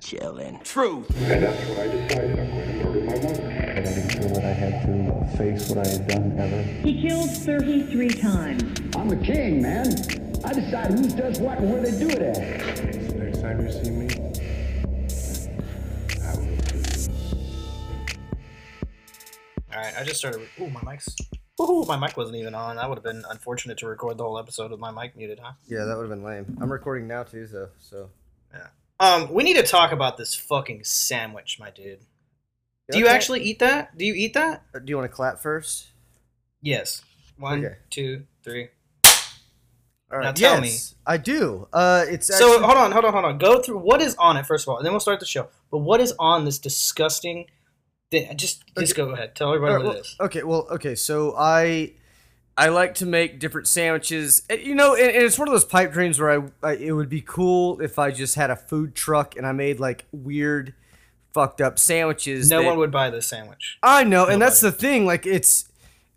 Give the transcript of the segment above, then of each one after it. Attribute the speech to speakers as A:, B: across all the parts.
A: Chillin'.
B: Truth.
C: And that's when I decided I'm going to murder my mother.
D: I didn't feel that I had to uh, face what I had done ever.
E: He killed 33 times.
F: I'm the king, man. I decide who does what and where they do it at.
C: The next time you see me, I will.
G: All right, I just started. Ooh, my mic's. Ooh, my mic wasn't even on. That would have been unfortunate to record the whole episode with my mic muted, huh?
H: Yeah, that would have been lame. I'm recording now too, though. So.
G: Um, we need to talk about this fucking sandwich, my dude. Do you
H: Okay.
G: actually eat that? Do you eat that?
H: Uh, Do you want to clap first?
G: Yes. One,
H: Okay.
G: two, three.
H: All right.
G: Now tell
H: yes, I do. Uh, it's
G: So
H: actually-
G: hold on, hold on, hold on. Go through what is on it first of all, and then we'll start the show. But what is on this disgusting? Thing? Just, just go ahead. Tell everybody
H: Alright,
G: what
H: well,
G: it is.
H: Okay, well, okay, so I I like to make different sandwiches. Eh, you know, and, and it's one of those pipe dreams where I, I it would be cool if I just had a food truck and I made like weird, fucked up sandwiches.
G: No
H: that-
G: one would buy this sandwich.
H: I know, and that's the thing. Like it's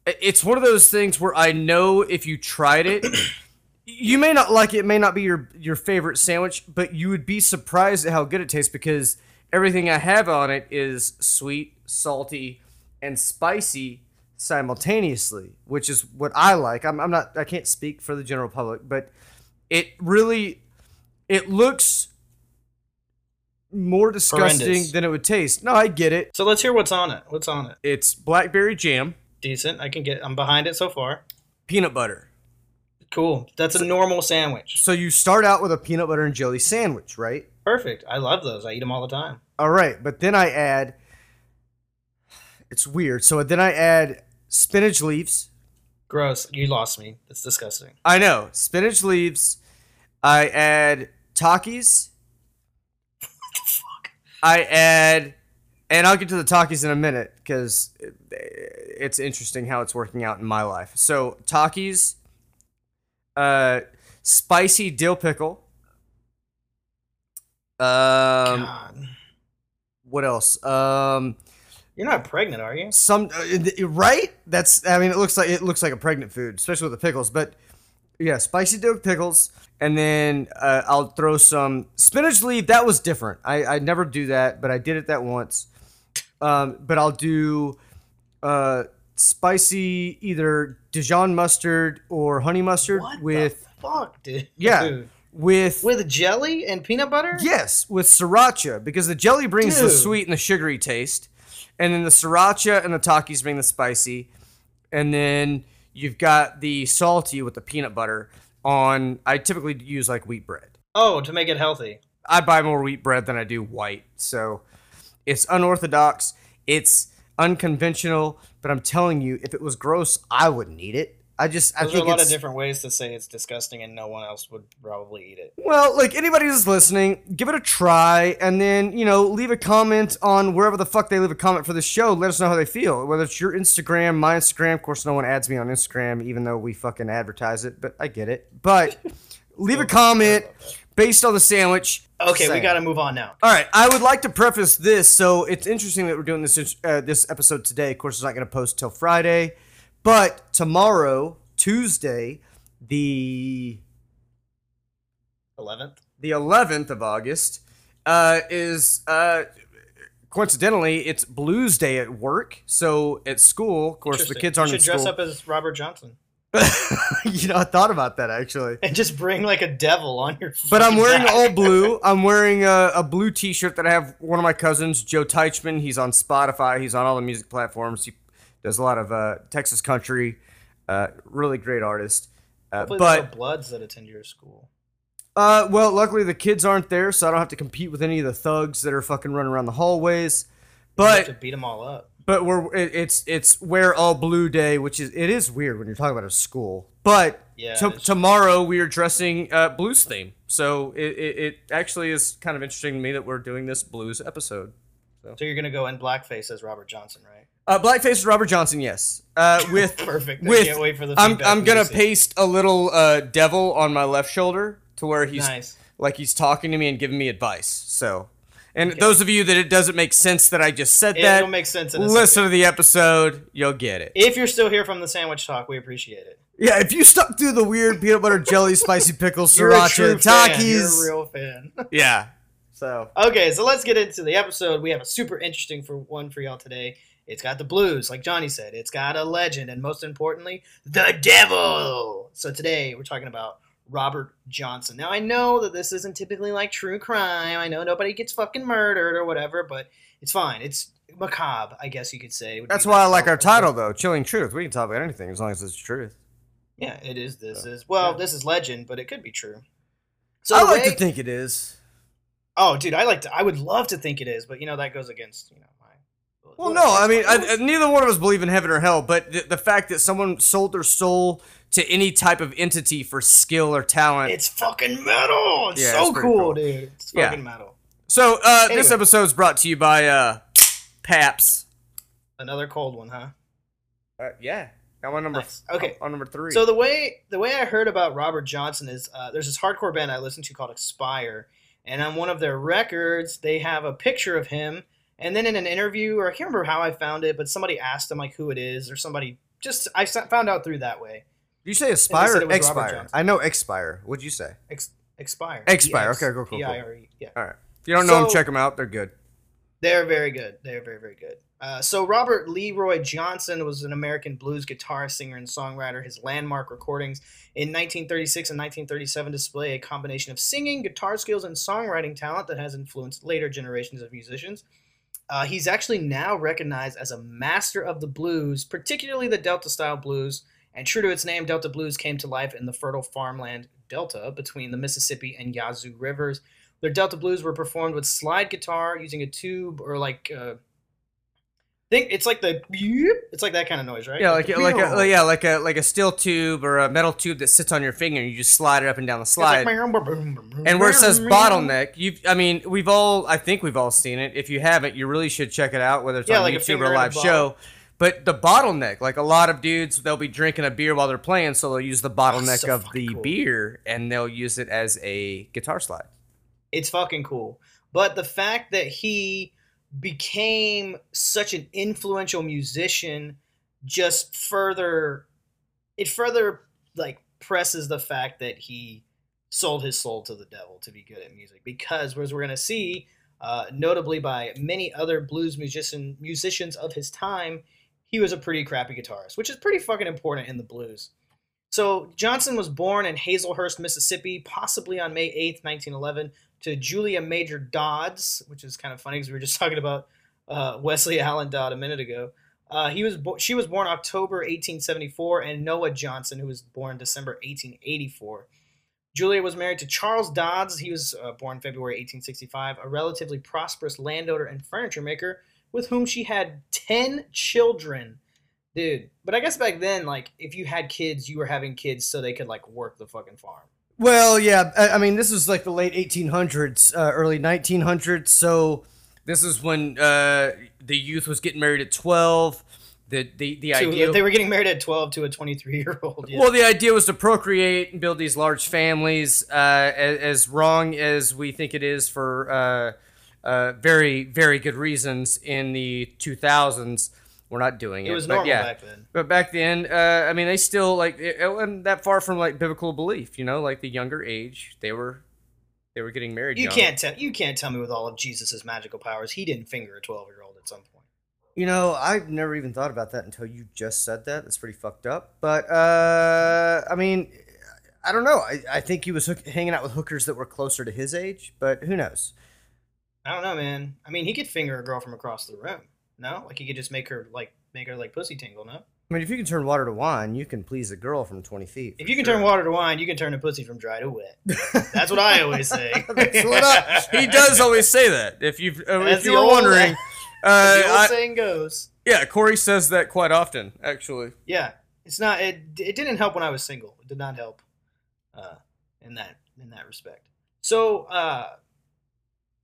H: eh, it's one of those things where I know if you tried it, you may not like it. it May not be your your favorite sandwich, but you would be surprised at how good it tastes because everything I have on it is sweet, salty, and spicy simultaneously, which is what I like. I'm, I'm not. I can't speak for the general public, but it really it looks more disgusting
G: Horrendous.
H: than it would taste. No, I get it.
G: So let's hear what's on it. What's on it?
H: It's blackberry jam,
G: Decent. I can get. I'm behind it so far.
H: peanut butter.
G: Cool. That's a normal sandwich.
H: So you start out with a peanut butter and jelly sandwich, right?
G: Perfect. I love those. I eat them all the time.
H: All right, but then I add it's weird. So then I add spinach leaves.
G: Gross. You lost me. That's disgusting.
H: I know, spinach leaves. I add Takis. I add and I'll get to the Takis in a minute cuz it's interesting how it's working out in my life. So, Takis uh spicy dill pickle. Um
G: God.
H: what else? Um
G: You're not pregnant, are you?
H: some uh, right that's i mean it looks like it looks like a pregnant food especially with the pickles but yeah spicy dill pickles and then uh, i'll throw some spinach leaf that was different i i never do that but i did it that once um but i'll do uh spicy either dijon mustard or honey mustard
G: What
H: with
G: the fuck, dude?
H: yeah with
G: With jelly and peanut butter?
H: Yes, with sriracha because the jelly brings the sweet and the sugary taste, and then the sriracha and the Takis bring the spicy, and then you've got the salty with the peanut butter. On I typically use like wheat bread.
G: Oh, to make it healthy.
H: I buy more wheat bread than I do white, so it's unorthodox. It's unconventional, but I'm telling you, if it was gross, I wouldn't eat it. I just I
G: There's a lot of different ways to say it's disgusting, and no one else would probably eat it.
H: Well, like anybody who's listening, give it a try, and then you know leave a comment on wherever the fuck they leave a comment for the show. Let us know how they feel. Whether it's your Instagram, my Instagram. Of course, no one adds me on Instagram, even though we fucking advertise it. But I get it. But leave a comment based on the sandwich.
G: Okay, we got to move on now.
H: All right, I would like to preface this. So it's interesting that we're doing this uh, this episode today. Of course, it's not going to post till Friday, but tomorrow, Tuesday, the
G: 11th.
H: the 11th of August uh, is uh, coincidentally it's Blues Day at work. So at school, of course, the kids aren't
G: you should dress
H: school.
G: up as Robert Johnson
H: you know, I thought about that actually.
G: and just bring like a devil on your.
H: But I'm wearing all blue. I'm wearing a, a blue T-shirt that I have. One of my cousins, Joe Teichman. He's on Spotify. He's on all the music platforms. He does a lot of uh, Texas country. Uh, really great artist. Uh,
G: Hopefully there's no
H: but
G: bloods that attend your school.
H: Uh, well, luckily the kids aren't there, so I don't have to compete with any of the thugs that are fucking running around the hallways.
G: You have to
H: But
G: beat them all up.
H: but we're it, it's it's wear all blue day, which is it is weird when you're talking about a school. But
G: Yeah,
H: to- tomorrow we are dressing uh, blues theme, so it, it it actually is kind of interesting to me that we're doing this blues episode.
G: So you're gonna go in blackface as Robert Johnson, right?
H: Uh, blackface is Robert Johnson, yes. Uh, with
G: Perfect. I
H: With
G: can't wait for the
H: I'm I'm gonna paste a little uh, devil on my left shoulder to where he's
G: Nice.
H: like he's talking to me and giving me advice. So, and those of you that it doesn't make sense that I just said that,
G: It'll make sense in a
H: listen
G: second.
H: to the episode, you'll get it.
G: If you're still here from the sandwich talk, we appreciate it.
H: Yeah, if you stuck through the weird peanut butter jelly, spicy pickles, sriracha,
G: fan. You're
H: Takis.
G: a real fan.
H: Yeah. So
G: Okay, so let's get into the episode. We have a super interesting for one for y'all today. It's got the blues, like Johnny said. It's got a legend, and most importantly, the devil. So today we're talking about Robert Johnson. Now I know that this isn't typically like true crime. I know nobody gets fucking murdered or whatever, but it's fine. It's macabre, I guess you could say.
H: that's why I like our title though, Chilling Truth. We can talk about anything as long as it's truth.
G: Yeah, it is. This
H: So,
G: is well,
H: yeah.
G: this is legend, but it could be true. So
H: I like
G: way-
H: to think it is.
G: Oh, dude, I like to. I would love to think it is, but you know that goes against you know.
H: Well, no, I mean, I, I- neither one of us believe in heaven or hell, but the, the fact that someone sold their soul to any type of entity for skill or talent.
G: it's fucking metal. It's
H: Yeah,
G: so
H: it's
G: cool,
H: cool.
G: dude. It's
H: Yeah.
G: fucking metal.
H: so, uh, this episode is brought to you by uh, Pabst.
G: Another cold one, huh?
H: Uh, yeah, now on number
G: Nice. Okay.
H: on number three.
G: So the way the way I heard about Robert Johnson is uh, there's this hardcore band I listen to called Expire, and on one of their records they have a picture of him, and then in an interview or I can't remember how I found it, but somebody asked him like who it is or somebody just I found out through that way.
H: Did you say Aspire or
G: it was Robert
H: Expire? I know Expire. What'd you say?
G: Ex- Expire.
H: Expire,
G: E-X-
H: okay, cool, cool, cool.
G: Yeah.
H: All right. If you don't know them, check them out. They're good.
G: They're very good. They're very, very good. Uh, so Robert Leroy Johnson was an American blues guitarist, singer, and songwriter. His landmark recordings in 1936 and 1937 display a combination of singing, guitar skills, and songwriting talent that has influenced later generations of musicians. Uh, he's actually now recognized as a master of the blues, particularly the Delta style blues. And true to its name, Delta blues came to life in the fertile farmland Delta between the Mississippi and Yazoo rivers. Their Delta blues were performed with slide guitar using a tube or like uh, think it's like the it's like that kind of noise, right?
H: Yeah, like like a, yeah, like a like a steel tube or a metal tube that sits on your finger and you just slide it up and down the
G: It's like
H: slide. and where it says bottleneck, you I mean, we've all I think we've all seen it. If you haven't, you really should check it out, whether it's
G: Yeah,
H: on
G: like
H: YouTube or a live show. But the bottleneck, like a lot of dudes, they'll be drinking a beer while they're playing, so they'll use the bottleneck
G: so
H: of the
G: cool.
H: beer and they'll use it as a guitar slide.
G: It's fucking cool. But the fact that he became such an influential musician just further it further like presses the fact that he sold his soul to the devil to be good at music. Because as we're going to see uh, notably by many other blues musician musicians of his time he was a pretty crappy guitarist which is pretty fucking important in the blues. So johnson was born in hazlehurst mississippi possibly on may 8th 1911 to Julia Major Dodds, which is kind of funny because we were just talking about uh, Westley Allan Dodd a minute ago. Uh, he was bo- she was born October 1874, and Noah Johnson, who was born December 1884. Julia was married to Charles Dodds. He was uh, born February 1865, a relatively prosperous landowner and furniture maker with whom she had 10 children. Dude, but I guess back then, like, if you had kids, you were having kids so they could, like, work the fucking farm.
H: Well, yeah, I, I mean, this was like the late 1800s, uh, early 1900s. So this is when uh, the youth was getting married at 12. The the the idea
G: they were getting married at 12 to a 23 year old. Yeah.
H: Well, the idea was to procreate and build these large families. Uh, as, as wrong as we think it is for uh, uh, very, very good reasons in the 2000s, we're not doing it.
G: it was
H: But
G: normal
H: yeah.
G: back then.
H: But back then, uh, I mean, they still like it, it wasn't that far from like biblical belief. You know, like the younger age, they were they were getting married.
G: You
H: young.
G: can't tell. You can't tell me with all of Jesus's magical powers, he didn't finger a 12 year old at some point.
H: You know, I've never even thought about that until you just said that. That's pretty fucked up. But uh, I mean, I don't know. I, I think he was hook- hanging out with hookers that were closer to his age, but who knows?
G: I don't know, man. I mean, he could finger a girl from across the room. No, like he could just make her like make her like pussy tingle. No,
H: I mean, if you can turn water to wine, you can please a girl from twenty feet.
G: if you can
H: sure.
G: turn water to wine, you can turn a pussy from dry to wet. That's what I always say.
H: I- he does always say that. If you've uh, if you're wondering, uh,
G: the old
H: I-
G: saying goes.
H: yeah, Corey says that quite often, actually.
G: Yeah, it's not. It it didn't help when I was single. It did not help, uh, in that in that respect. So uh,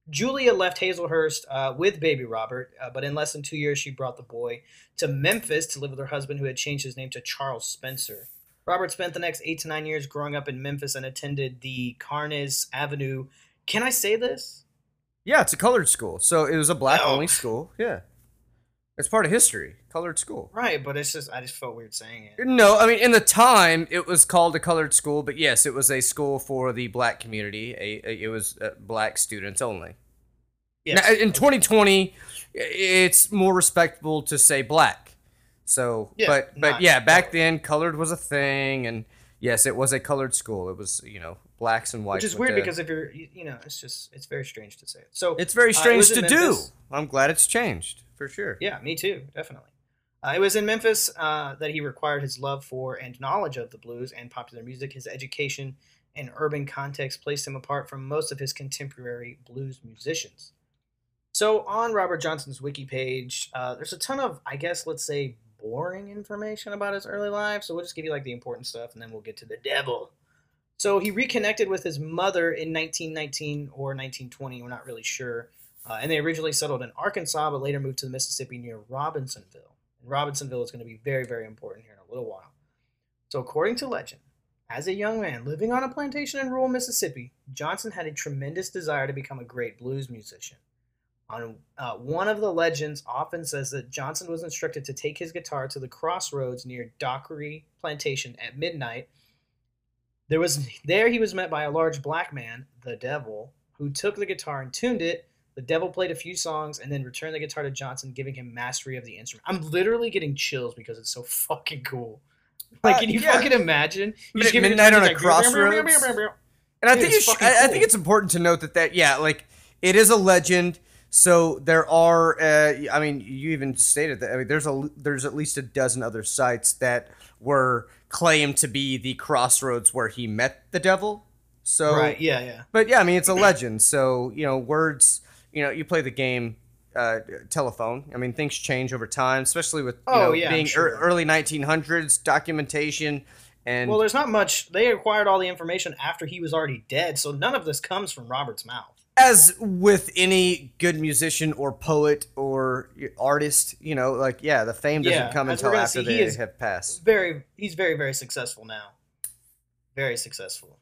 G: Julia left Hazlehurst uh, with baby Robert, uh, but in less than two years, she brought the boy to Memphis to live with her husband, who had changed his name to Charles Spencer. Robert spent the next eight to nine years growing up in Memphis and attended the Carnes Avenue. Can I say this?
H: Yeah, it's a colored school, so it was a black
G: Oh.
H: only school. Yeah, It's part of history. Colored school.
G: Right, but it's just I just felt weird saying it.
H: No, I mean in the time it was called a colored school, but yes, it was a school for the black community. A, a- it was uh, black students only.
G: Yes.
H: Now, in 2020, it's more respectable to say black. So,
G: Yeah,
H: but but yeah, back
G: colored.
H: then colored was a thing, and yes, it was a colored school. It was you know blacks and whites.
G: Which is weird
H: to-
G: because if you're, you, you know, it's just it's very strange to say it. So
H: it's very
G: uh, it
H: strange to do. I'm glad it's changed for sure.
G: Yeah, me too, definitely. Uh, it was in Memphis uh, that he required his love for and knowledge of the blues and popular music. His education and urban context placed him apart from most of his contemporary blues musicians. So, on Robert Johnson's wiki page, uh, there's a ton of, I guess, let's say, boring information about his early life. So, we'll just give you like the important stuff and then we'll get to the devil. So, he reconnected with his mother in 1919 or 1920, we're not really sure. Uh, and they originally settled in Arkansas, but later moved to the Mississippi near Robinsonville. And Robinsonville is going to be very, very important here in a little while. So, according to legend, as a young man living on a plantation in rural Mississippi, Johnson had a tremendous desire to become a great blues musician. On uh, one of the legends, often says that Johnson was instructed to take his guitar to the crossroads near Dockery Plantation at midnight. There was there he was met by a large black man, the Devil, who took the guitar and tuned it. The Devil played a few songs and then returned the guitar to Johnson, giving him mastery of the instrument. I'm literally getting chills because it's so fucking cool. Like,
H: Uh,
G: can you
H: yeah.
G: fucking imagine? You
H: Mid-
G: give it
H: midnight on a
G: like,
H: crossroads? And I
G: Dude,
H: think
G: it's
H: I, I think it's important to note that that yeah, like it is a legend. So there are, uh, I mean, you even stated that. I mean, there's a there's at least a dozen other sites that were claimed to be the crossroads where he met the devil. So
G: Right, yeah, yeah.
H: but yeah, I mean, it's a legend. So you know, words. You know, you play the game. Uh, telephone. I mean, things change over time, especially with you
G: Oh,
H: know,
G: yeah,
H: being
G: sure.
H: ear- early 1900s documentation and
G: Well, there's not much. They acquired all the information after he was already dead, so none of this comes from Robert's mouth.
H: As with any good musician or poet or artist, you know, like yeah, the fame doesn't
G: Yeah,
H: come until after
G: see, he
H: they have passed.
G: Very, he's very, very successful now. Very successful.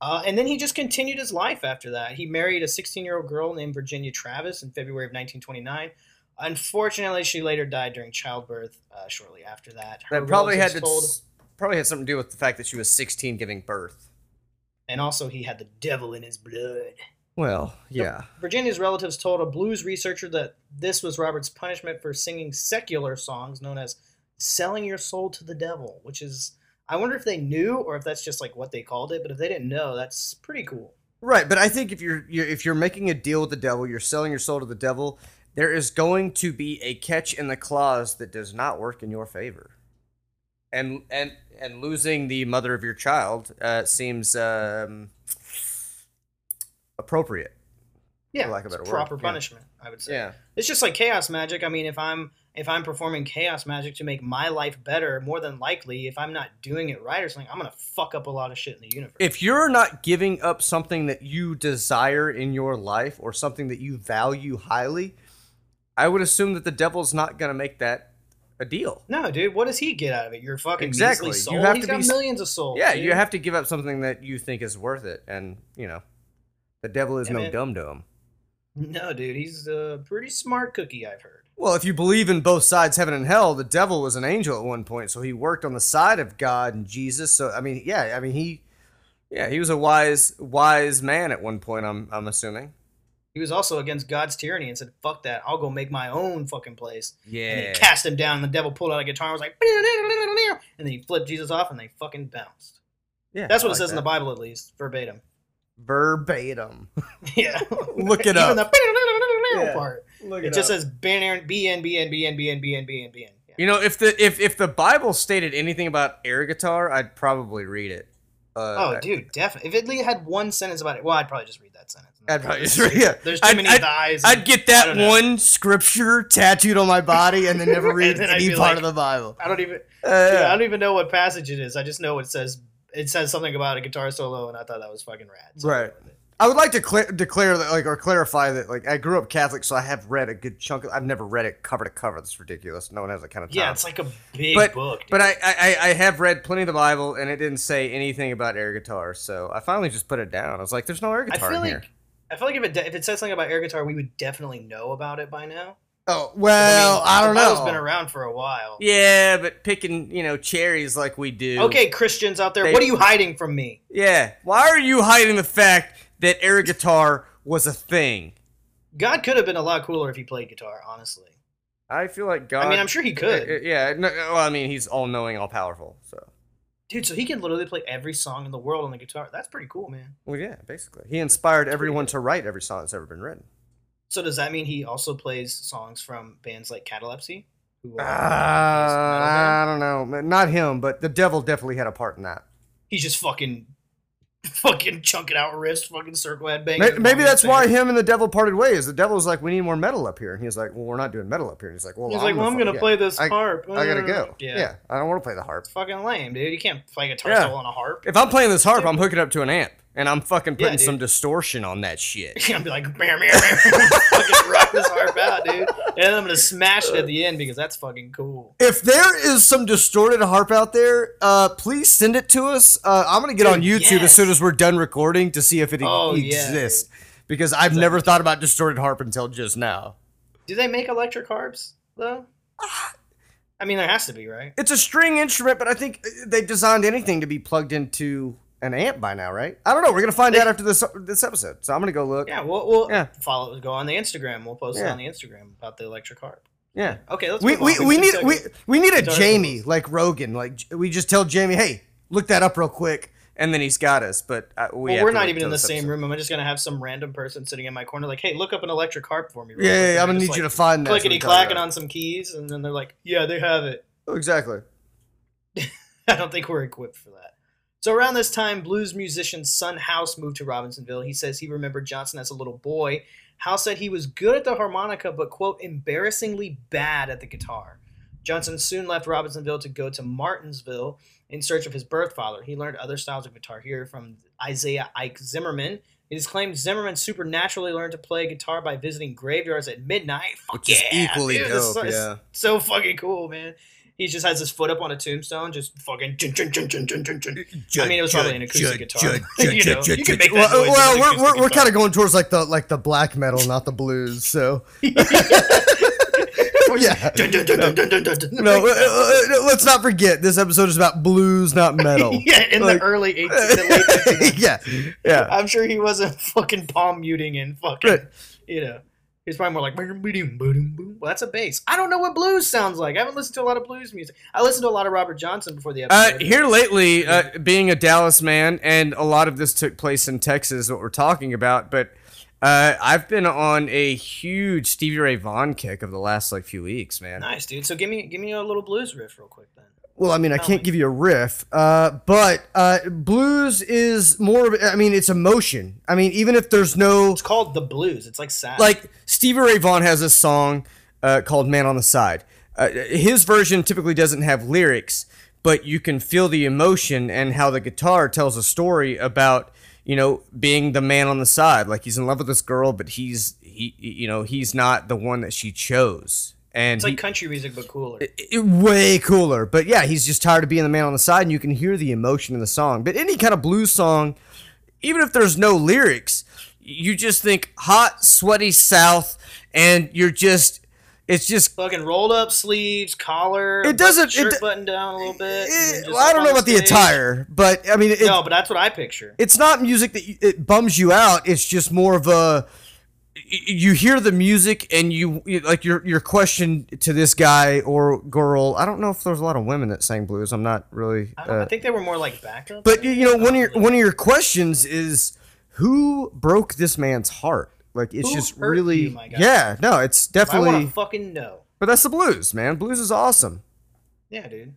G: Uh, and then he just continued his life after that. He married a 16 year old girl named Virginia Travis in February of 1929. Unfortunately, she later died during childbirth uh, shortly after that. Her
H: That probably had
G: told,
H: probably had something to do with the fact that she was 16 giving birth.
G: And also he had the devil in his blood.
H: Well, yeah.
G: Virginia's relatives told a blues researcher that this was Robert's punishment for singing secular songs known as selling your soul to the devil, which is I wonder if they knew or if that's just like what they called it, but if they didn't know, that's pretty cool.
H: Right, but I think if you're, you're if you're making a deal with the devil, you're selling your soul to the devil, there is going to be a catch in the clause that does not work in your favor. And and and losing the mother of your child uh, seems um, appropriate.
G: Yeah,
H: lack of a better word,
G: proper
H: yeah.
G: punishment, I would say.
H: Yeah.
G: It's just like chaos magic. I mean, if I'm if I'm performing chaos magic to make my life better, more than likely, if I'm not doing it right or something, I'm gonna fuck up a lot of shit in the universe.
H: if you're not giving up something that you desire in your life or something that you value highly, I would assume that the devil's not going to make that a deal.
G: no, dude, what does he get out of it? You're fucking
H: Exactly.
G: soul.
H: You have
G: He's
H: to
G: got
H: be
G: millions of souls.
H: yeah,
G: dude.
H: you have to give up something that you think is worth it, and you know, the devil is
G: Yeah,
H: no
G: man.
H: dum dum.
G: No, dude, he's a pretty smart cookie. I've heard.
H: Well, if you believe in both sides, heaven and hell, the devil was an angel at one point, so he worked on the side of God and Jesus. So I mean, yeah, I mean he, yeah, he was a wise wise man at one point. I'm I'm assuming.
G: He was also against God's tyranny and said, "Fuck that! I'll go make my own fucking place."
H: Yeah.
G: And he cast him down. And the devil pulled out a guitar and was like, and then he flipped Jesus off, and they fucking bounced.
H: Yeah,
G: That's what
H: I
G: it
H: like
G: says in the. Bible, at least verbatim.
H: verbatim.
G: Yeah,
H: Look it
G: Even
H: up.
G: the
H: Yeah.
G: part.
H: Look
G: It just says BN, BN, BN, BN, BN, BN, BN, BN. Yeah.
H: You know, if the if if the Bible stated anything about air guitar, I'd probably read it. Uh,
G: Oh, dude, definitely. If it had one sentence about it, well, I'd probably just read that sentence.
H: I'd probably yeah.
G: There's too
H: I'd-
G: many
H: I'd,
G: thighs.
H: I'd get that one scripture tattooed on my body and then never read
G: then
H: any part
G: like-
H: of the Bible.
G: I don't even.
H: Uh,
G: I don't even know what passage it is. I just know it says it says something about a guitar solo, and I thought that was fucking rad. So
H: Right.
G: went with it.
H: I would like to clear, declare that, like, or clarify that, like, I grew up Catholic, so I have read a good chunk. Of, I've never read it cover to cover. That's ridiculous. No one has that kind of time.
G: Yeah, it's like a big
H: but
G: book. Dude.
H: but I, I I have read plenty of the Bible, and it didn't say anything about air guitar. So I finally just put it down. I was like, "There's no air
G: I
H: guitar
G: feel
H: in
G: like
H: here."
G: I feel like if it de- if it says something about air guitar, we would definitely know about it by now.
H: Oh well,
G: mean,
H: I, don't know.
G: It's been around for a while.
H: Yeah, but picking you know cherries like we do.
G: Okay, Christians out there,
H: They-
G: what are you hiding from me?
H: Yeah. Why are you hiding the fact that air guitar was a thing?
G: God could have been a lot cooler if he played guitar, honestly.
H: I feel like God.
G: I mean, I'm sure he could.
H: Uh, Yeah. No, well, I mean, he's all knowing, all powerful. So.
G: Dude, so he can literally play every song in the world on the guitar. That's pretty cool, man.
H: Well, yeah, basically, he inspired everyone to write every song that's ever been written.
G: So does that mean he also plays songs from bands like Catalepsy? Who are
H: Uh, I don't know, not him, but the devil definitely had a part in that.
G: He's just fucking, fucking chunking out riffs, fucking circle head banging.
H: Maybe, maybe that's why him and the devil parted ways. The devil was like, "We need more metal up here," and he's like, "Well, we're not doing metal up here." And he's like, "Well,
G: He's like, well, I'm gonna play this
H: I-
G: harp.
H: I gotta go.
G: Yeah.
H: Yeah, I don't want to play the harp.
G: It's fucking lame, dude. You can't play guitar
H: Yeah.
G: solo on a harp.
H: If I'm playing this harp, I'm hooking up to an amp, and I'm fucking putting
G: dude.
H: some distortion on that shit.
G: I'm be like, bam, bam, bam, fucking rock this harp out, dude. And then I'm gonna smash it at the end because that's fucking cool.
H: If there is some distorted harp out there, uh, please send it to us. Uh, I'm gonna get
G: Dude,
H: on YouTube
G: yes.
H: as soon as we're done recording to see if it
G: Oh, yeah,
H: exists. because I've never thought about distorted harp until just now.
G: Do they make electric harps though? I mean, there has to be, right?
H: It's a string instrument, but I think they designed anything to be plugged into an amp by now, right? I don't know. We're gonna find
G: They-
H: out after this this episode, so I'm gonna go look.
G: Yeah, we'll, we'll
H: Yeah.
G: follow. Go on the Instagram. We'll post it on the Instagram about the electric harp.
H: Yeah.
G: Okay, let's.
H: We, we, we need we,
G: a-
H: we need a Jamie like Rogan like we just tell Jamie hey look that up real quick and then he's got us but uh, we
G: well, we're not even in the same
H: episode.
G: room. I'm just gonna have some random person sitting in my corner, like, "Hey, look up an electric harp for me." real
H: Yeah,
G: quick,"
H: yeah, I'm gonna need you to find that.
G: clickety clacking on some keys, and then they're like, "Yeah, they have it."
H: Oh, exactly.
G: I don't think we're equipped for that. So around this time, blues musician Son House moved to Robinsonville. He says he remembered Johnson as a little boy. House said he was good at the harmonica, but quote embarrassingly bad at the guitar. Johnson soon left Robinsonville to go to Martinsville in search of his birth father. He learned other styles of guitar here from Isaiah Ike Zimmerman. It is claimed Zimmerman supernaturally learned to play guitar by visiting graveyards at midnight. Fuck
H: Which is
G: yeah,
H: equally
G: dude,
H: dope,
G: is
H: yeah.
G: so fucking cool, man. He just has his foot up on a tombstone, just fucking. Jun, jun, jun, jun, jun, jun, jun. I mean, it was probably an acoustic guitar. you know, you can make that
H: well,
G: noise.
H: well,
G: with
H: we're, we're, we're kind of going towards like the like the black metal, not the blues. So yeah. No, uh, uh, let's not forget this episode is about blues, not metal.
G: yeah, in
H: Like-
G: the early 18, the late 1900s.
H: yeah, yeah.
G: I'm sure he wasn't fucking palm muting and fucking,
H: Right.
G: you know. He's probably more like, well, that's a bass. I don't know what blues sounds like. I haven't listened to a lot of blues music. I listened to a lot of Robert Johnson before the
H: Uh,
G: episode.
H: here lately, uh, being a Dallas man, and a lot of this took place in Texas, what we're talking about, but uh, I've been on a huge Stevie Ray Vaughan kick of the last like few weeks, man.
G: nice, dude. So give me give me a little blues riff real quick.
H: Well, I mean, I can't give you a riff, uh, but uh, blues is more of, I mean, it's emotion. I mean, even if there's no,
G: It's called the blues. It's like sad.
H: like, Stevie Ray Vaughan has a song uh, called Man on the Side. Uh, his version typically doesn't have lyrics, but you can feel the emotion and how the guitar tells a story about, you know, being the man on the side. Like, he's in love with this girl, but he's, he, you know, he's not the one that she chose. And
G: it's
H: he-
G: like country music but cooler.
H: it- way cooler. But yeah, he's just tired of being the man on the side, and you can hear the emotion in the song. But any kind of blues song, even if there's no lyrics, you just think hot, sweaty South, and you're just, it's just.
G: fucking rolled up sleeves, collar.
H: It doesn't-
G: shirt
H: it-
G: button down a little bit. just
H: well, I don't know about the attire, but I mean, it,
G: No, but that's what I picture.
H: it's not music that you, it bums you out. It's just more of a. You hear the music and you like your your question to this guy or girl. I don't know if there's a lot of women that sang blues. I'm not really.
G: I, I
H: uh,
G: think they were more like backup.
H: But you you know, one of your one of your questions is who broke this man's heart? Like it's
G: Who
H: just really
G: you,
H: yeah, no, it's
G: I want
H: definitely.
G: to fucking know.
H: But that's the blues, man. Blues is awesome.
G: Yeah, dude.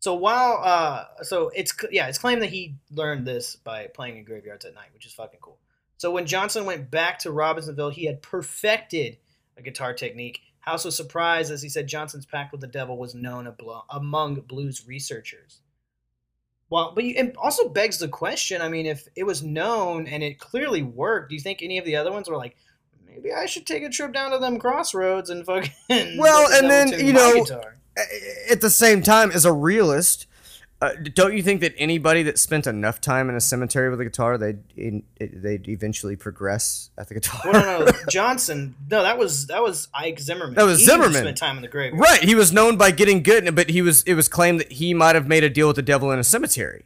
G: So while uh, so it's yeah, it's claimed that he learned this by playing in graveyards at night, which is fucking cool. So when Johnson went back to Robinsonville, he had perfected a guitar technique. House was surprised as he said Johnson's pact with the devil was known among blues researchers. Well, but you, it also begs the question. I mean, if it was known and it clearly worked, do you think any of the other ones were like, maybe I should take a trip down to them crossroads and fucking
H: Well, and then, you know,
G: guitar?
H: At the same time, as a realist, Uh, don't you think that anybody that spent enough time in a cemetery with a guitar, they'd they'd eventually progress at the guitar?
G: Well, no, no, Johnson. No, that was that was Ike Zimmerman.
H: That was
G: He
H: Zimmerman.
G: Spent time in the grave.
H: right. He was known by getting good, but he was it was claimed that he might have made a deal with the devil in a cemetery.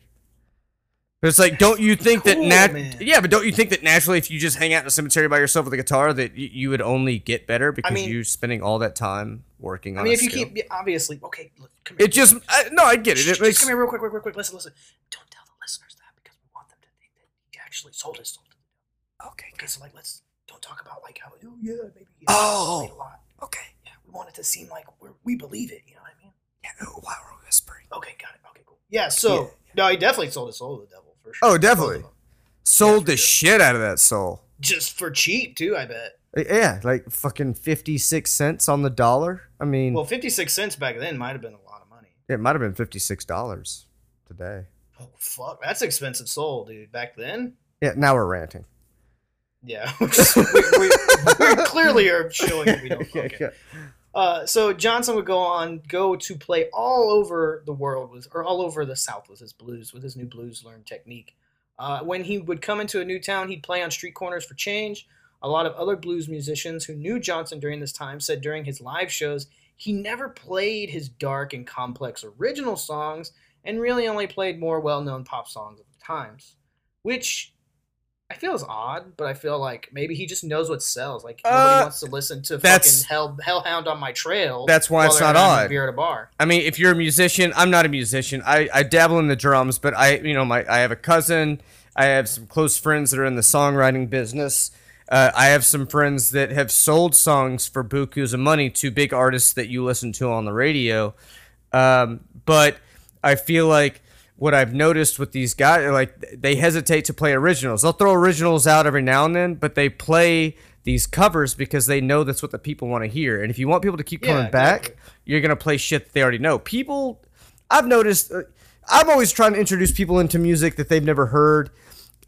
H: It's like, don't you think that
G: cool,
H: nat-
G: man.
H: Yeah, but don't you think that naturally, if you just hang out in a cemetery by yourself with a guitar, that y- you would only get better because
G: mean-
H: you're spending all that time working on.
G: I mean, if you keep obviously okay. Look, come here.
H: it just I, no, I get it.
G: Shh,
H: It makes
G: come here real quick, real quick, quick. Listen, listen. Don't tell the listeners that because we want them to think that he actually sold his soul. to the
H: okay,
G: Okay, so like, let's don't talk about like how oh yeah maybe he
H: Oh.
G: a lot.
H: okay.
G: Yeah, we want it to seem like we're, we believe it. You know what I mean?
H: Yeah, oh, wow, we're whispering.
G: Okay, got it. Okay, cool. Yeah, so no, he definitely sold his soul to the devil for sure.
H: Oh, definitely. Sold
G: for
H: the
G: sure.
H: shit out of that soul.
G: just for cheap too. I bet.
H: Uh, yeah, like fucking fifty six cents on the dollar. I mean,
G: Well, fifty six cents back then might have been a lot of money.
H: it might have been fifty six dollars today.
G: Oh fuck, that's expensive soul, dude. Back then.
H: Yeah, now we're ranting.
G: Yeah, we, we, we clearly are showing we don't. Okay. Uh, so Johnson would go on go to play all over the world with, or all over the South with his blues, with his new blues learned technique. Uh, when he would come into a new town, he'd play on street corners for change. A lot of other blues musicians who knew Johnson during this time said during his live shows he never played his dark and complex original songs, and really only played more well-known pop songs at the times, which I feel is odd, but I feel like maybe he just knows what sells. Like nobody
H: Uh,
G: wants to listen to fucking Hell Hellhound on my trail.
H: That's why it's not odd.
G: Beer at a bar.
H: I mean, if you're a musician, I'm not a musician. I, I dabble in the drums, but I, you know, my I have a cousin. I have some close friends that are in the songwriting business. Uh, I have some friends that have sold songs for bukus of money to big artists that you listen to on the radio. Um, but I feel like what I've noticed with these guys, like they hesitate to play originals. They'll throw originals out every now and then, but they play these covers because they know that's what the people want to hear. And if you want people to keep
G: Yeah,
H: coming back,
G: exactly.
H: you're gonna play shit that they already know. People, I've noticed. Uh, I'm always trying to introduce people into music that they've never heard,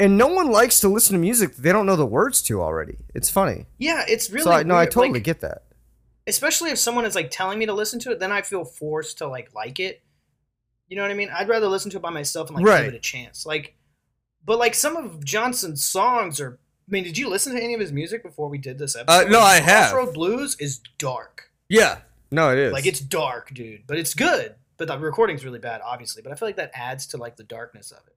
H: and no one likes to listen to music that they don't know the words to already. It's funny.
G: Yeah, it's really
H: so I, no, I totally
G: Like,
H: get that.
G: especially if someone is like telling me to listen to it, then I feel forced to like like it. You know what I mean? I'd rather listen to it by myself and like
H: Right.
G: give it a chance. Like, but like some of Johnson's songs are. I mean, did you listen to any of his music before we did this episode?
H: Uh, no, I have.
G: Crossroad Blues is dark.
H: Yeah, no, it is.
G: Like it's dark, dude, but it's good. But the recording's really bad, obviously. But I feel like that adds to like the darkness of it.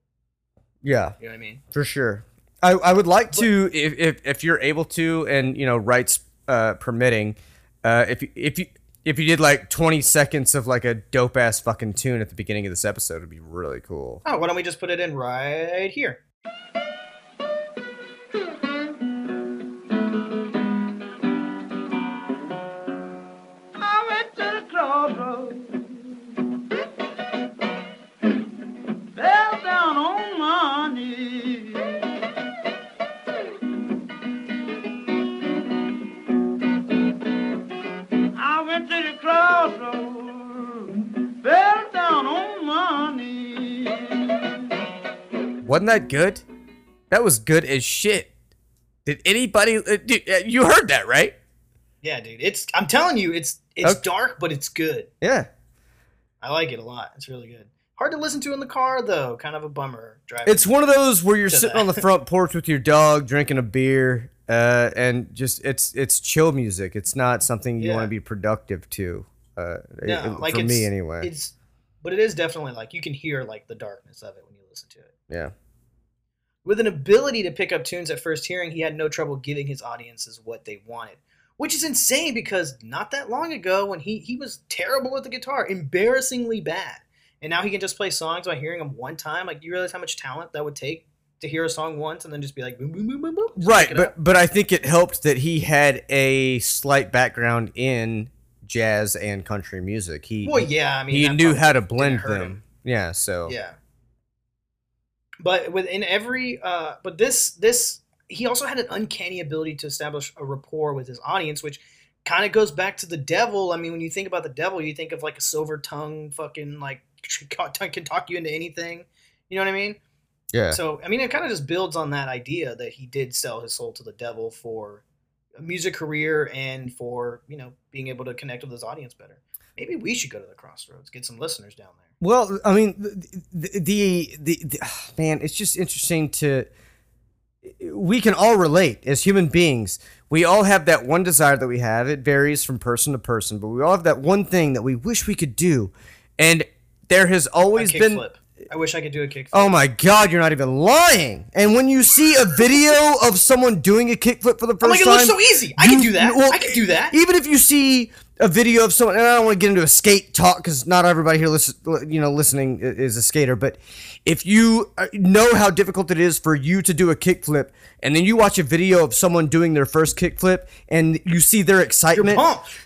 H: yeah,
G: You know what I mean?
H: for sure. I, I would like to if, if if you're able to and you know rights uh, permitting, uh, if you if you if you did like 20 seconds of like a dope ass fucking tune at the beginning of this episode, it'd be really cool.
G: Oh, why don't we just put it in right here?
H: Wasn't that good? That was good as shit. Did anybody? Uh, dude, uh, you heard that right?
G: Yeah, dude. It's I'm telling you, it's it's
H: Okay.
G: dark, but it's good.
H: Yeah.
G: I like it a lot. It's really good. Hard to listen to in the car though. Kind of a bummer driving.
H: It's one of those where you're sitting
G: that.
H: on the front porch with your dog, drinking a beer, uh, and just it's it's chill music. It's not something you
G: Yeah.
H: want to be productive to. Uh,
G: no,
H: it-
G: like
H: for
G: it's,
H: me anyway.
G: It's but it is definitely like you can hear like the darkness of it when you listen to it.
H: yeah.
G: With an ability to pick up tunes at first hearing, he had no trouble giving his audiences what they wanted. Which is insane because not that long ago when he he was terrible at the guitar, embarrassingly bad. And now he can just play songs by hearing them one time. Like you realize how much talent that would take to hear a song once and then just be like boom boom boom boom boom.
H: Right,
G: up.
H: but but I think it helped that he had a slight background in jazz and country music. He
G: Well, yeah, I mean
H: he knew how to blend
G: hurt him.
H: them. Yeah, so
G: Yeah. But within every uh but this this he also had an uncanny ability to establish a rapport with his audience, which kind of goes back to the devil. I mean, when you think about the devil, you think of like a silver tongue fucking like can talk you into anything. You know what I mean?
H: yeah.
G: So I mean, it kind of just builds on that idea that he did sell his soul to the devil for a music career and for you know being able to connect with his audience better. Maybe we should go to the crossroads, get some listeners down there.
H: Well, I mean, the the, the, the, man, it's just interesting to. We can all relate as human beings. We all have that one desire that we have. It varies from person to person, but we all have that one thing that we wish we could do. And there has always been.
G: kickflip. I wish I could do a kickflip.
H: Oh my God, you're not even lying. And when you see a video of someone doing a kickflip for the 1st
G: I'm like, it looks so easy. I can do that.
H: well,
G: I can do that.
H: Even if you see a video of someone, and I don't want to get into a skate talk because not everybody here, listen, you know, listening is a skater. But if you uh, know how difficult it is for you to do a kickflip, and then you watch a video of someone doing their first kickflip, and you see their excitement,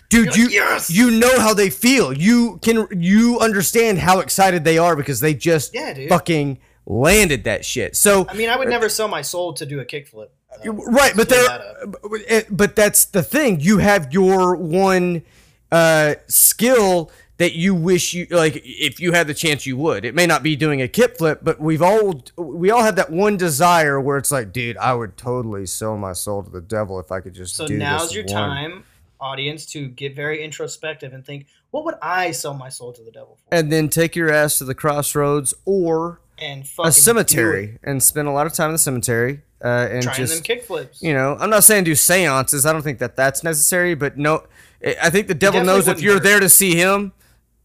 H: dude,
G: You're
H: you
G: like, "Yes!"
H: you know how they feel. You can you understand how excited they are because they just
G: Yeah,
H: fucking landed that shit. So
G: I mean, I would never sell my soul to do a kickflip. Uh,
H: right but there
G: that
H: eh, but that's the thing you have your one uh skill that you wish you like if you had the chance you would it may not be doing a kip flip but we've all we all have that one desire where it's like dude i would totally sell my soul to the devil if i could just
G: so now's your
H: one.
G: time, audience, to get very introspective and think, what would I sell my soul to the devil for?
H: and then take your ass to the crossroads or
G: And
H: a cemetery and spend a lot of time in the cemetery uh, and
G: trying
H: just
G: them kickflips.
H: you know, I'm not saying do seances. I don't think that that's necessary, but no, I think the devil knows if you're
G: hurt.
H: there to see him,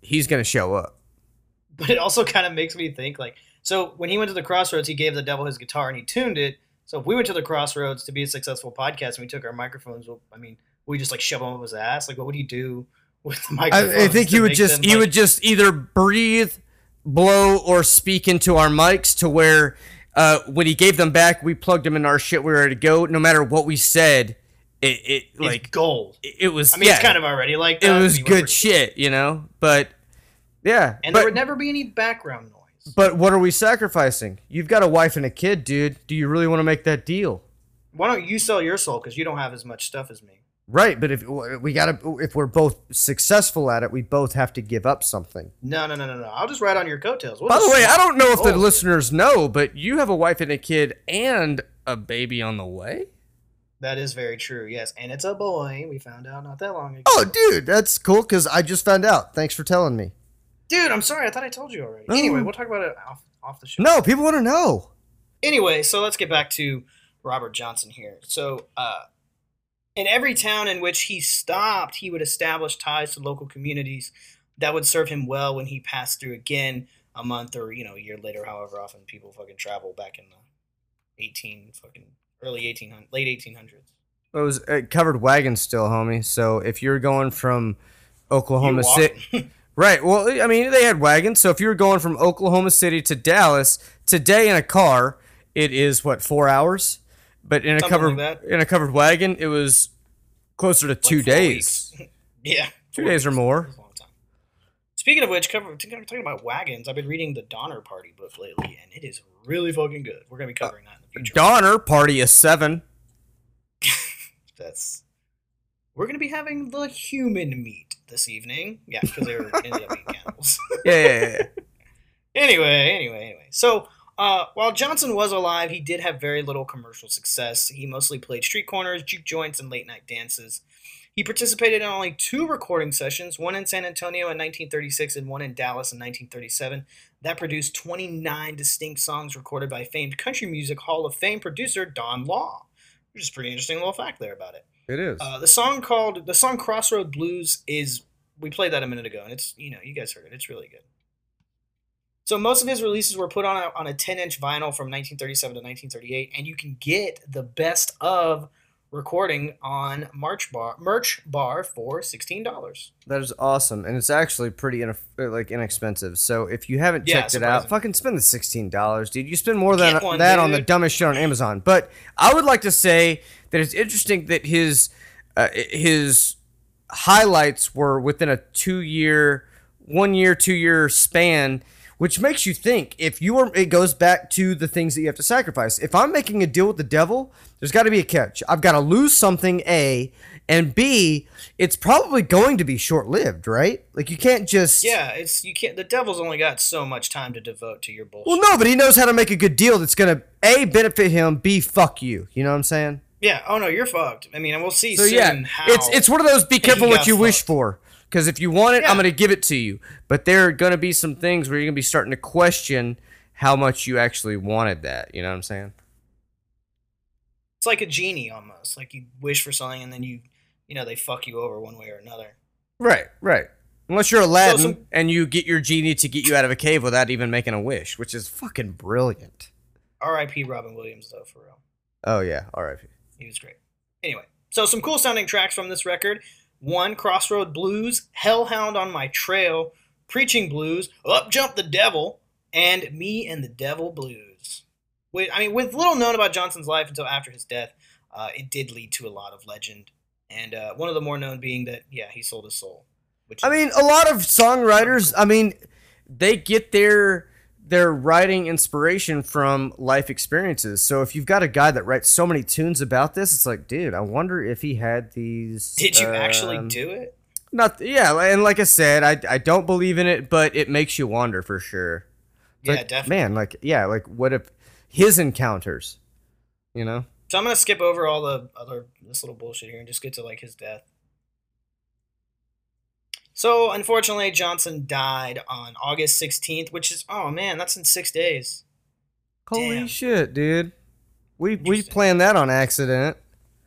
H: he's gonna show up.
G: but it also kind of makes me think like so when he went to the crossroads he gave the devil his guitar and he tuned it so if we went to the crossroads to be a successful podcast and we took our microphones well, i mean we just like shove them up his ass like what would he do with the microphones
H: I, I think
G: to
H: he would just
G: them,
H: he
G: like-
H: would just either breathe, blow, or speak into our mics to where uh, when he gave them back, we plugged them in our shit. We were ready to go. No matter what we said, it, it
G: it's
H: like
G: gold
H: it, it was.
G: i mean
H: yeah,
G: it's kind of already like
H: it
G: that. I
H: was good shit, you know. But yeah,
G: and
H: but,
G: there would never be any background noise
H: but what are we sacrificing? You've got a wife and a kid, dude. Do you really want to make that deal?
G: why don't you sell your soul because you don't have as much stuff as me
H: Right, but if we gotta, if we're both successful at it, we both have to give up something.
G: no no no no no i'll just ride on your coattails We'll
H: By the way, I don't know if the listeners know, but you have a wife and a kid and a baby on the way.
G: That is very true yes and it's a boy we found out not that long ago
H: Oh, dude, that's cool because I just found out. Thanks for telling me.
G: Dude, I'm sorry. I thought I told you already.
H: No.
G: Anyway, we'll talk about it off, off the show.
H: No, people want to know.
G: Anyway, so let's get back to Robert Johnson here. So, uh, in every town in which he stopped, he would establish ties to local communities that would serve him well when he passed through again a month or you know a year later, however often people fucking travel back in the 18 fucking early 1800 late 1800s.
H: It was uh, covered wagons still, homie. So if you're going from Oklahoma City, right? Well, I mean, they had wagons. So if you were going from Oklahoma City to Dallas today in a car, it is what four hours. But in a
G: Something
H: covered
G: like
H: in a covered wagon, it was closer to
G: like
H: two days.
G: yeah,
H: Two days or more.
G: That's a long time. Speaking of which, cover, talking about wagons, I've been reading the Donner Party book lately, and it is really fucking good. We're gonna be covering that in the future.
H: Donner party is seven.
G: That's we're gonna be having the human meat this evening. Yeah, because they were ended up being cannibals.
H: Yeah, yeah, yeah, yeah.
G: anyway, anyway, anyway. So, uh, while Johnson was alive, he did have very little commercial success. He mostly played street corners, juke joints, and late night dances. He participated in only two recording sessions, one in San Antonio in 1936 and one in Dallas in 1937, that produced 29 distinct songs recorded by famed country music Hall of Fame producer Don Law, which is a pretty interesting little fact there about it.
H: It is.
G: Uh, the song called the song Crossroad Blues is we played that a minute ago, and it's you know you guys heard it. It's really good. So most of his releases were put on a, on a 10 inch vinyl from 1937 to 1938, and you can get the best of recording on March Bar Merch Bar for sixteen dollars.
H: That is awesome, and it's actually pretty ineff- uh, like inexpensive. So if you haven't
G: Yeah,
H: checked it out, fucking spend the sixteen dollars, dude. You spend more than
G: one,
H: that on the dumbest shit on Amazon. But I would like to say that it's interesting that his uh, his highlights were within a two year, one year, two year span. Which makes you think if you are, it goes back to the things that you have to sacrifice. If I'm making a deal with the devil, there's got to be a catch. I've got to lose something, A, and B, it's probably going to be short lived, right? Like you can't just.
G: Yeah, it's you can't. The devil's only got so much time to devote to your bullshit.
H: Well, no, but he knows how to make a good deal that's going to, A, benefit him, B, fuck you. You know what I'm saying?
G: Yeah. Oh no, you're fucked. I mean, we'll see
H: So
G: soon
H: yeah,
G: how.
H: it's it's one of those be careful what you wish for. Because if you want it,
G: Yeah.
H: I'm going to give it to you. But there are going to be some things where you're going to be starting to question how much you actually wanted that. You know what I'm saying?
G: It's like a genie almost. Like you wish for something and then you, you know, they fuck you over one way or another.
H: Right, right. Unless you're Aladdin
G: some-
H: and you get your genie to get you out of a cave without even making a wish, which is fucking brilliant.
G: R.I.P. Robin Williams though, for real.
H: Oh yeah, R.I.P.
G: He was great. Anyway, so some cool sounding tracks from this record. One, Crossroad Blues, Hellhound on My Trail, Preaching Blues, Up Jump the Devil, and Me and the Devil Blues. With, I mean, with little known about Johnson's life until after his death, uh, it did lead to a lot of legend. And uh, one of the more known being that, yeah, he sold his soul. Which
H: I mean, a lot of songwriters, I mean, they get their their writing inspiration from life experiences. So if you've got a guy that writes so many tunes about this, it's like, dude, I wonder if he had these.
G: did you actually
H: um,
G: do it?
H: Not yeah, and like I said, I I don't believe in it, but it makes you wonder for sure. It's
G: Yeah,
H: like,
G: definitely.
H: Man, like yeah, like what if his encounters, you know?
G: So I'm gonna skip over all the other this little bullshit here and just get to like his death. So unfortunately, Johnson died on August 16th, which is oh man, that's in six days.
H: Holy
G: Damn.
H: shit, dude. We we planned that on accident,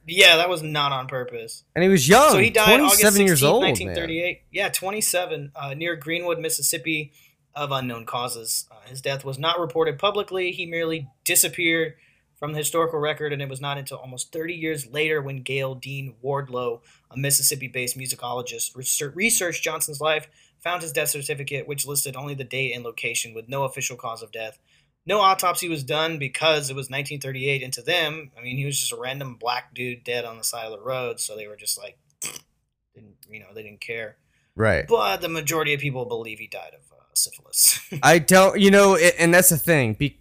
G: Yeah, that was not on purpose.
H: and he was young.
G: so he died August
H: 27
G: 16th,
H: years old, man.
G: 1938. Yeah, 27, uh, near Greenwood, Mississippi, of unknown causes. Uh, his death was not reported publicly. He merely disappeared from the historical record, and it was not until almost 30 years later when Gayle Dean Wardlow, a Mississippi-based musicologist, researched Johnson's life, found his death certificate, which listed only the date and location with no official cause of death. No autopsy was done because it was 1938, and to them, I mean, he was just a random black dude dead on the side of the road, so they were just like, didn't you know, they didn't care.
H: Right.
G: But the majority of people believe he died of uh, syphilis.
H: I don't, you know, a- and that's the thing. Be,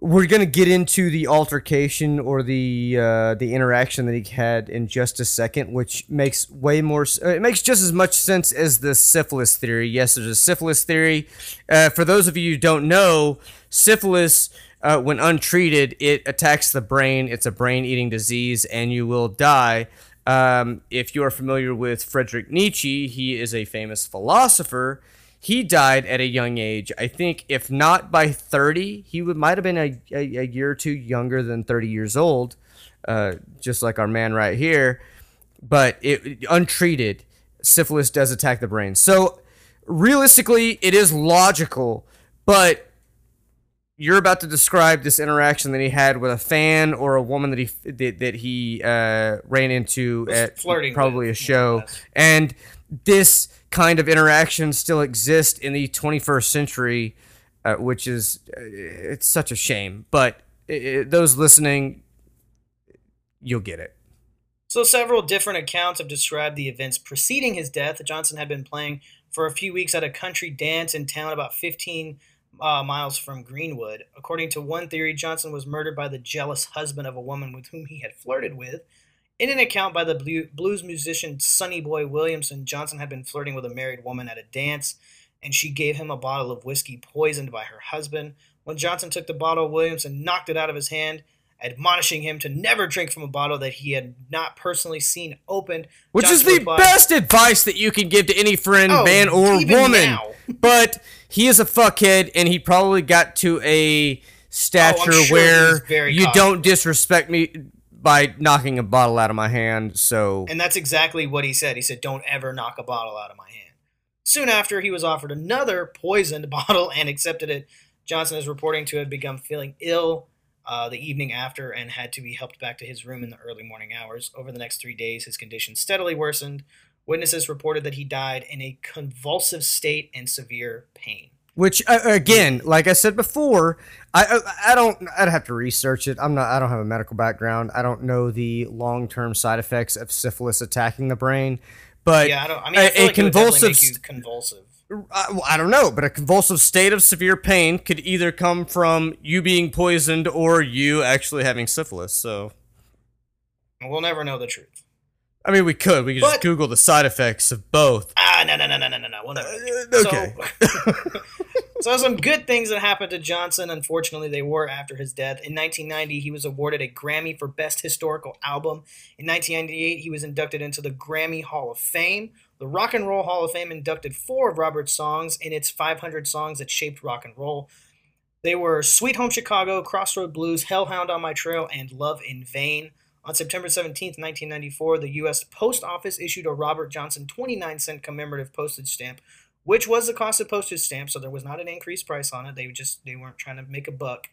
H: we're gonna get into the altercation or the uh, the interaction that he had in just a second, which makes way more. uh, It makes just as much sense as the syphilis theory. Yes, there's a syphilis theory. Uh, for those of you who don't know, syphilis. Uh, when untreated, it attacks the brain. It's a brain-eating disease, and you will die. Um, if you are familiar with Friedrich Nietzsche, he is a famous philosopher. He died at a young age. I think, if not by 30, he would might have been a, a, a year or two younger than 30 years old, uh, just like our man right here. But it, untreated, syphilis does attack the brain. So, realistically, it is logical, but you're about to describe this interaction that he had with a fan or a woman that he that, that he uh, ran into at probably a show, and this kind of interaction still exists in the 21st century, uh, which is uh, it's such a shame. But i i those listening, you'll get it.
G: So several different accounts have described the events preceding his death. Johnson had been playing for a few weeks at a country dance in town about 15 uh, miles from Greenwood. According to one theory, Johnson was murdered by the jealous husband of a woman with whom he had flirted with. In an account by the blues musician Sonny Boy Williamson, Johnson had been flirting with a married woman at a dance, and she gave him a bottle of whiskey poisoned by her husband. When Johnson took the bottle, Williamson knocked it out of his hand, admonishing him to never drink from a bottle that he had not personally seen opened.
H: Which
G: Johnson
H: is the
G: replied,
H: best advice that you can give to any friend,
G: Oh,
H: man, or woman. but he is a fuckhead, and he probably got to a oh, stature
G: Oh, sure
H: where you don't disrespect me by knocking a bottle out of my hand. So
G: And that's exactly what he said. He said, Don't ever knock a bottle out of my hand. Soon after, he was offered another poisoned bottle and accepted it. Johnson is reporting to have begun feeling ill uh, the evening after and had to be helped back to his room in the early morning hours. Over the next three days, his condition steadily worsened. Witnesses reported that he died in a convulsive state and severe pain.
H: Which uh, again, like I said before, I, I I don't I'd have to research it. I'm not I don't have a medical background. I don't know the long term side effects of syphilis attacking the brain. But
G: Yeah, I don't. I mean, I
H: a- a
G: like
H: convulsive
G: make you
H: st-
G: convulsive.
H: I, well, I don't know, but a convulsive state of severe pain could either come from you being poisoned or you actually having syphilis. So
G: We'll never know the truth.
H: I mean, we could we could just Google the side effects of both.
G: Ah, no, no, no, no, no, no, no. We'll never.
H: Uh, okay.
G: So, So some good things that happened to Johnson. Unfortunately, they were after his death. In 1990, he was awarded a Grammy for Best Historical Album. In 1998, he was inducted into the Grammy Hall of Fame. The Rock and Roll Hall of Fame inducted four of Robert's songs in its 500 songs that shaped rock and roll. They were Sweet Home Chicago, Crossroad Blues, Hellhound on My Trail, and Love in Vain. On September 17, 1994, the U.S. Post Office issued a Robert Johnson 29 cent commemorative postage stamp, which was the cost of postage stamp, so there was not an increased price on it. They just they weren't trying to make a buck.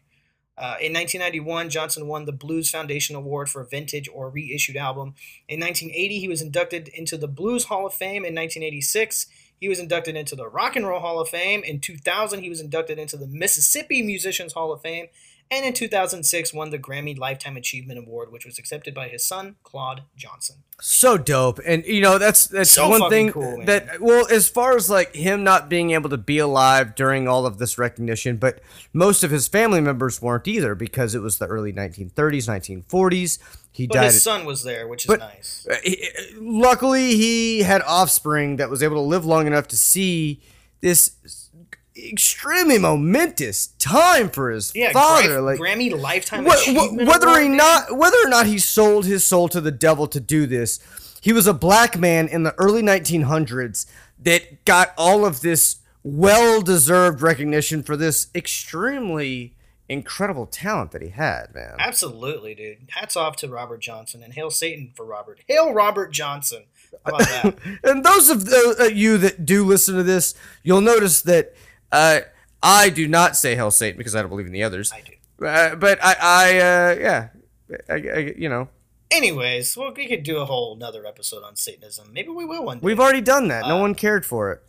G: Uh, in 1991, Johnson won the Blues Foundation Award for Vintage or Reissued Album. In 1980, he was inducted into the Blues Hall of Fame. In 1986, he was inducted into the Rock and Roll Hall of Fame. In 2000, he was inducted into the Mississippi Musicians Hall of Fame. And in 2006, won the Grammy Lifetime Achievement Award, which was accepted by his son, Claude Johnson.
H: so dope and you know that's that's
G: So
H: one thing
G: cool,
H: that well as far as like him not being able to be alive during all of this recognition but most of his family members weren't either because it was the early 1930s 1940s he
G: But
H: died
G: his son was there, which is
H: But-
G: nice.
H: Uh, he- luckily he had offspring that was able to live long enough to see this extremely momentous time for his
G: Yeah,
H: father
G: Gra-
H: like
G: Grammy Lifetime
H: Wh- wh-
G: Achievement
H: whether or not whether or not he sold his soul to the devil to do this he was a black man in the early 1900s that got all of this well-deserved recognition for this extremely incredible talent that he had man
G: Absolutely, dude. Hats off to Robert Johnson and hail Satan for Robert. Hail Robert Johnson. How about that?
H: and those of the, uh, you that do listen to this you'll notice that uh, i do not say hell satan because i don't believe in the others
G: I do.
H: uh, but i, I uh, yeah I, I, you know
G: Anyways, well, we could do a whole another episode on Satanism. Maybe we will one day.
H: we've already done that no
G: Uh,
H: one cared for it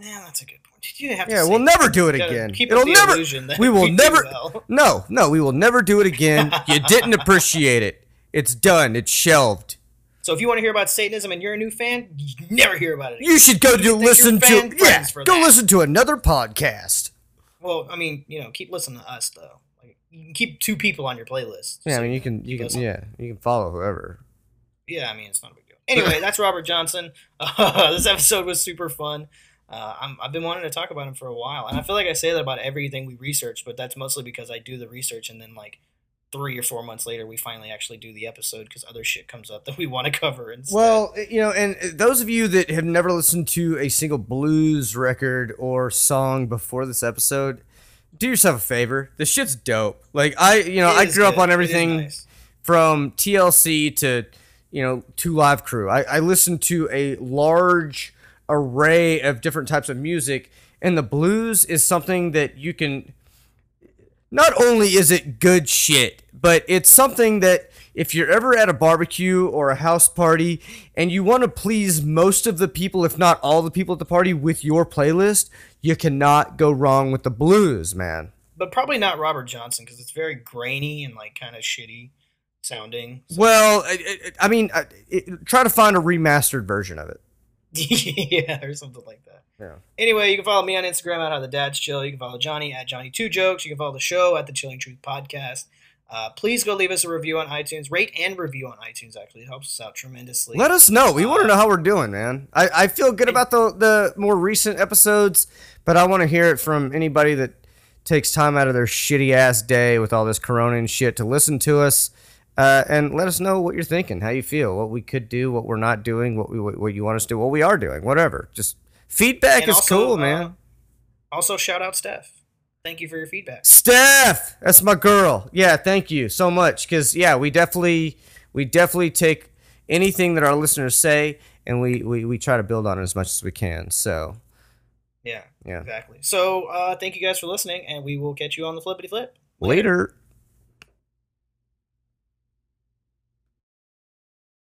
G: Yeah, that's a good point. You have
H: Yeah, we'll never do it again.
G: Keep
H: It'll
G: the
H: never.
G: that
H: We will never.
G: well.
H: No, no, we will never do it again. You didn't appreciate it. It's done. It's shelved.
G: So if you want to hear about Satanism and you're a new fan, you never hear about it. Again.
H: You should go to listen to. Yeah, go
G: that.
H: listen to another podcast.
G: Well, I mean, you know, keep listening to us though. Like, you can keep two people on your playlist.
H: Yeah, I mean you can you can
G: listen.
H: yeah you can follow whoever.
G: Yeah, I mean, it's not a big deal. Anyway, that's Robert Johnson. Uh, this episode was super fun. Uh, I'm, I've been wanting to talk about him for a while, and I feel like I say that about everything we research, but that's mostly because I do the research, and then like three or four months later, we finally actually do the episode because other shit comes up that we want to cover. Instead.
H: Well, you know, and uh, those of you that have never listened to a single blues record or song before this episode, do yourself a favor. This shit's dope. Like I, you know,
G: It
H: I grew up on everything.
G: nice.
H: from TLC to you know 2 Live Crew. I, I listen to a large array of different types of music, and the blues is something that you can. Not only is it good shit, but it's something that if you're ever at a barbecue or a house party and you want to please most of the people, if not all the people at the party, with your playlist, you cannot go wrong with the blues, man.
G: But probably not Robert Johnson because it's very grainy and like kind of shitty sounding.
H: Well, I, I- I mean, I- it, try to find a remastered version of it.
G: yeah, or something like that.
H: Yeah.
G: Anyway, you can follow me on Instagram at How the Dads Chill. You can follow Johnny at Johnny Two Jokes. You can follow the show at the Chilling Truth Podcast. Uh, please go leave us a review on iTunes. Rate and review on iTunes. Actually, it helps us out tremendously.
H: Let us know. We want to know how we're doing, man. I, I feel good about the the more recent episodes, but I want to hear it from anybody that takes time out of their shitty ass day with all this corona and shit to listen to us. Uh, and let us know what you're thinking, how you feel, what we could do, what we're not doing, what we what you want us to do, what we are doing, whatever. Just feedback
G: And
H: is
G: also,
H: cool,
G: uh,
H: man.
G: Also, shout out Steph. Thank you for your feedback.
H: Steph, that's my girl. Yeah, thank you so much. Cause yeah, we definitely we definitely take anything that our listeners say and we we, we try to build on it as much as we can. So
G: Yeah,
H: Yeah.
G: exactly. So, uh, thank you guys for listening, and we will catch you on the flippity flip.
H: later.